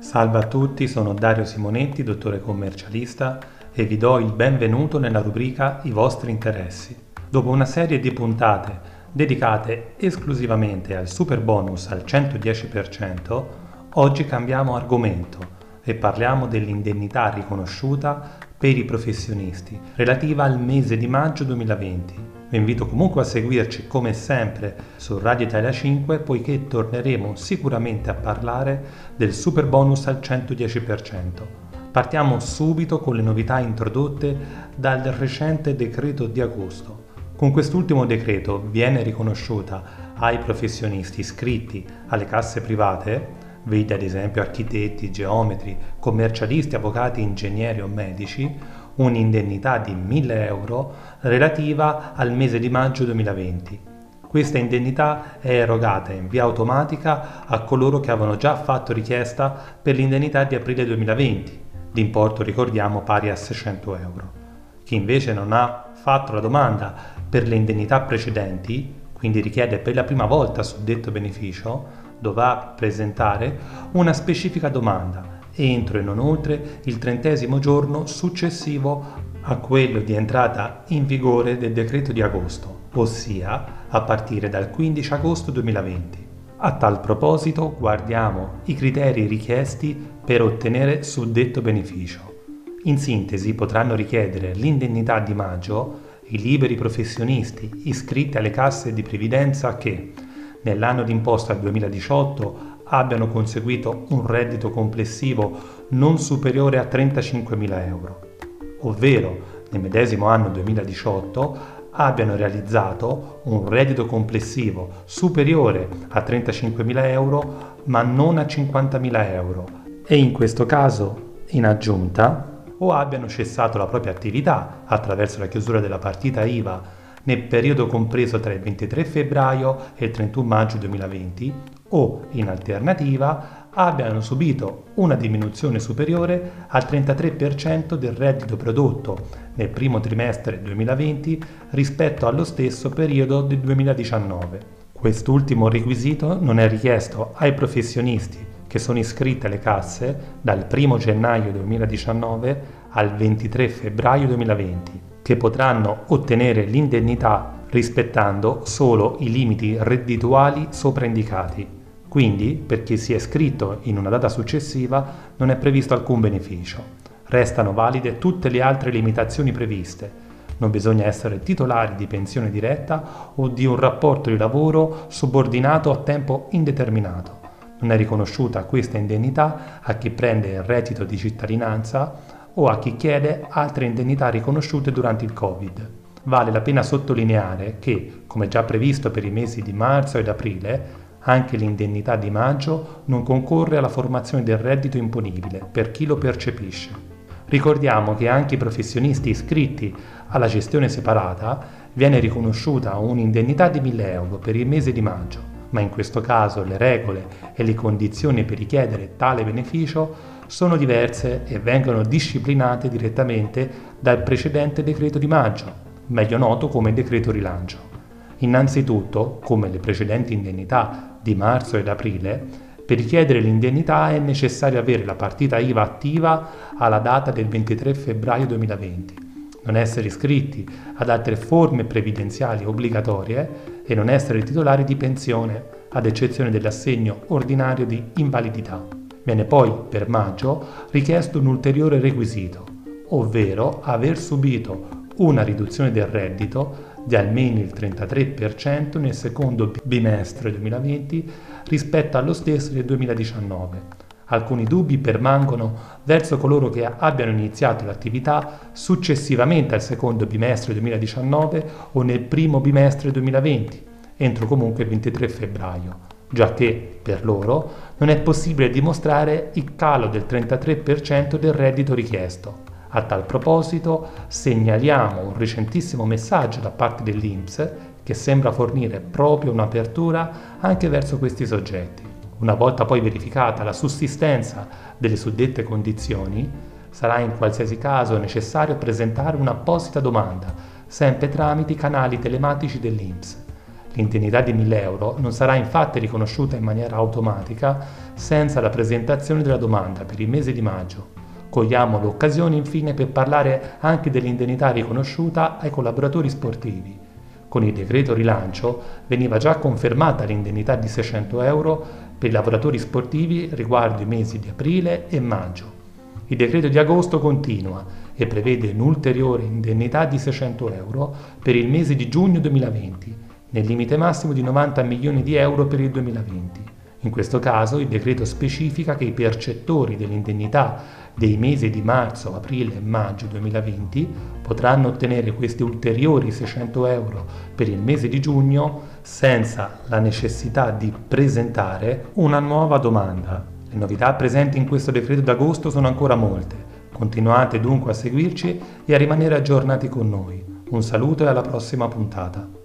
Salve a tutti, sono Dario Simonetti, dottore commercialista e vi do il benvenuto nella rubrica I vostri interessi. Dopo una serie di puntate dedicate esclusivamente al super bonus al 110%, oggi cambiamo argomento e parliamo dell'indennità riconosciuta per i professionisti relativa al mese di maggio 2020 vi invito comunque a seguirci come sempre su Radio Italia 5 poiché torneremo sicuramente a parlare del super bonus al 110%. Partiamo subito con le novità introdotte dal recente decreto di agosto. Con quest'ultimo decreto viene riconosciuta ai professionisti iscritti alle casse private, vedi ad esempio architetti, geometri, commercialisti, avvocati, ingegneri o medici, un'indennità di 1000 euro relativa al mese di maggio 2020. Questa indennità è erogata in via automatica a coloro che avevano già fatto richiesta per l'indennità di aprile 2020, d'importo ricordiamo pari a 600 euro. Chi invece non ha fatto la domanda per le indennità precedenti, quindi richiede per la prima volta suddetto beneficio, dovrà presentare una specifica domanda entro e non oltre il trentesimo giorno successivo a quello di entrata in vigore del decreto di agosto, ossia a partire dal 15 agosto 2020. A tal proposito guardiamo i criteri richiesti per ottenere suddetto beneficio. In sintesi potranno richiedere l'indennità di maggio i liberi professionisti iscritti alle casse di previdenza che nell'anno d'imposta 2018 abbiano conseguito un reddito complessivo non superiore a 35.000 euro, ovvero nel medesimo anno 2018 abbiano realizzato un reddito complessivo superiore a 35.000 euro ma non a 50.000 euro. E in questo caso, in aggiunta, o abbiano cessato la propria attività attraverso la chiusura della partita IVA nel periodo compreso tra il 23 febbraio e il 31 maggio 2020 o, in alternativa, abbiano subito una diminuzione superiore al 33% del reddito prodotto nel primo trimestre 2020 rispetto allo stesso periodo del 2019. Quest'ultimo requisito non è richiesto ai professionisti che sono iscritti alle casse dal 1 gennaio 2019 al 23 febbraio 2020, che potranno ottenere l'indennità rispettando solo i limiti reddituali sopra indicati. Quindi, per chi si è iscritto in una data successiva, non è previsto alcun beneficio. Restano valide tutte le altre limitazioni previste. Non bisogna essere titolari di pensione diretta o di un rapporto di lavoro subordinato a tempo indeterminato. Non è riconosciuta questa indennità a chi prende il reddito di cittadinanza o a chi chiede altre indennità riconosciute durante il Covid. Vale la pena sottolineare che, come già previsto per i mesi di marzo ed aprile, anche l'indennità di maggio non concorre alla formazione del reddito imponibile per chi lo percepisce. Ricordiamo che anche i professionisti iscritti alla gestione separata viene riconosciuta un'indennità di 1000 euro per il mese di maggio, ma in questo caso le regole e le condizioni per richiedere tale beneficio sono diverse e vengono disciplinate direttamente dal precedente decreto di maggio, meglio noto come decreto rilancio. Innanzitutto, come le precedenti indennità di marzo ed aprile, per richiedere l'indennità è necessario avere la partita IVA attiva alla data del 23 febbraio 2020, non essere iscritti ad altre forme previdenziali obbligatorie e non essere titolari di pensione, ad eccezione dell'assegno ordinario di invalidità. Viene poi, per maggio, richiesto un ulteriore requisito, ovvero aver subito una riduzione del reddito di almeno il 33% nel secondo bimestre 2020 rispetto allo stesso del 2019. Alcuni dubbi permangono verso coloro che abbiano iniziato l'attività successivamente al secondo bimestre 2019 o nel primo bimestre 2020, entro comunque il 23 febbraio, già che per loro non è possibile dimostrare il calo del 33% del reddito richiesto. A tal proposito segnaliamo un recentissimo messaggio da parte dell'INPS che sembra fornire proprio un'apertura anche verso questi soggetti. Una volta poi verificata la sussistenza delle suddette condizioni, sarà in qualsiasi caso necessario presentare un'apposita domanda, sempre tramite i canali telematici dell'INPS. L'indennità di 1000 euro non sarà infatti riconosciuta in maniera automatica senza la presentazione della domanda per il mese di maggio. Cogliamo l'occasione infine per parlare anche dell'indennità riconosciuta ai collaboratori sportivi. Con il decreto rilancio veniva già confermata l'indennità di 600 euro per i lavoratori sportivi riguardo i mesi di aprile e maggio. Il decreto di agosto continua e prevede un'ulteriore indennità di 600 euro per il mese di giugno 2020, nel limite massimo di 90 milioni di euro per il 2020. In questo caso il decreto specifica che i percettori dell'indennità dei mesi di marzo, aprile e maggio 2020 potranno ottenere questi ulteriori 600 euro per il mese di giugno senza la necessità di presentare una nuova domanda. Le novità presenti in questo decreto d'agosto sono ancora molte. Continuate dunque a seguirci e a rimanere aggiornati con noi. Un saluto e alla prossima puntata.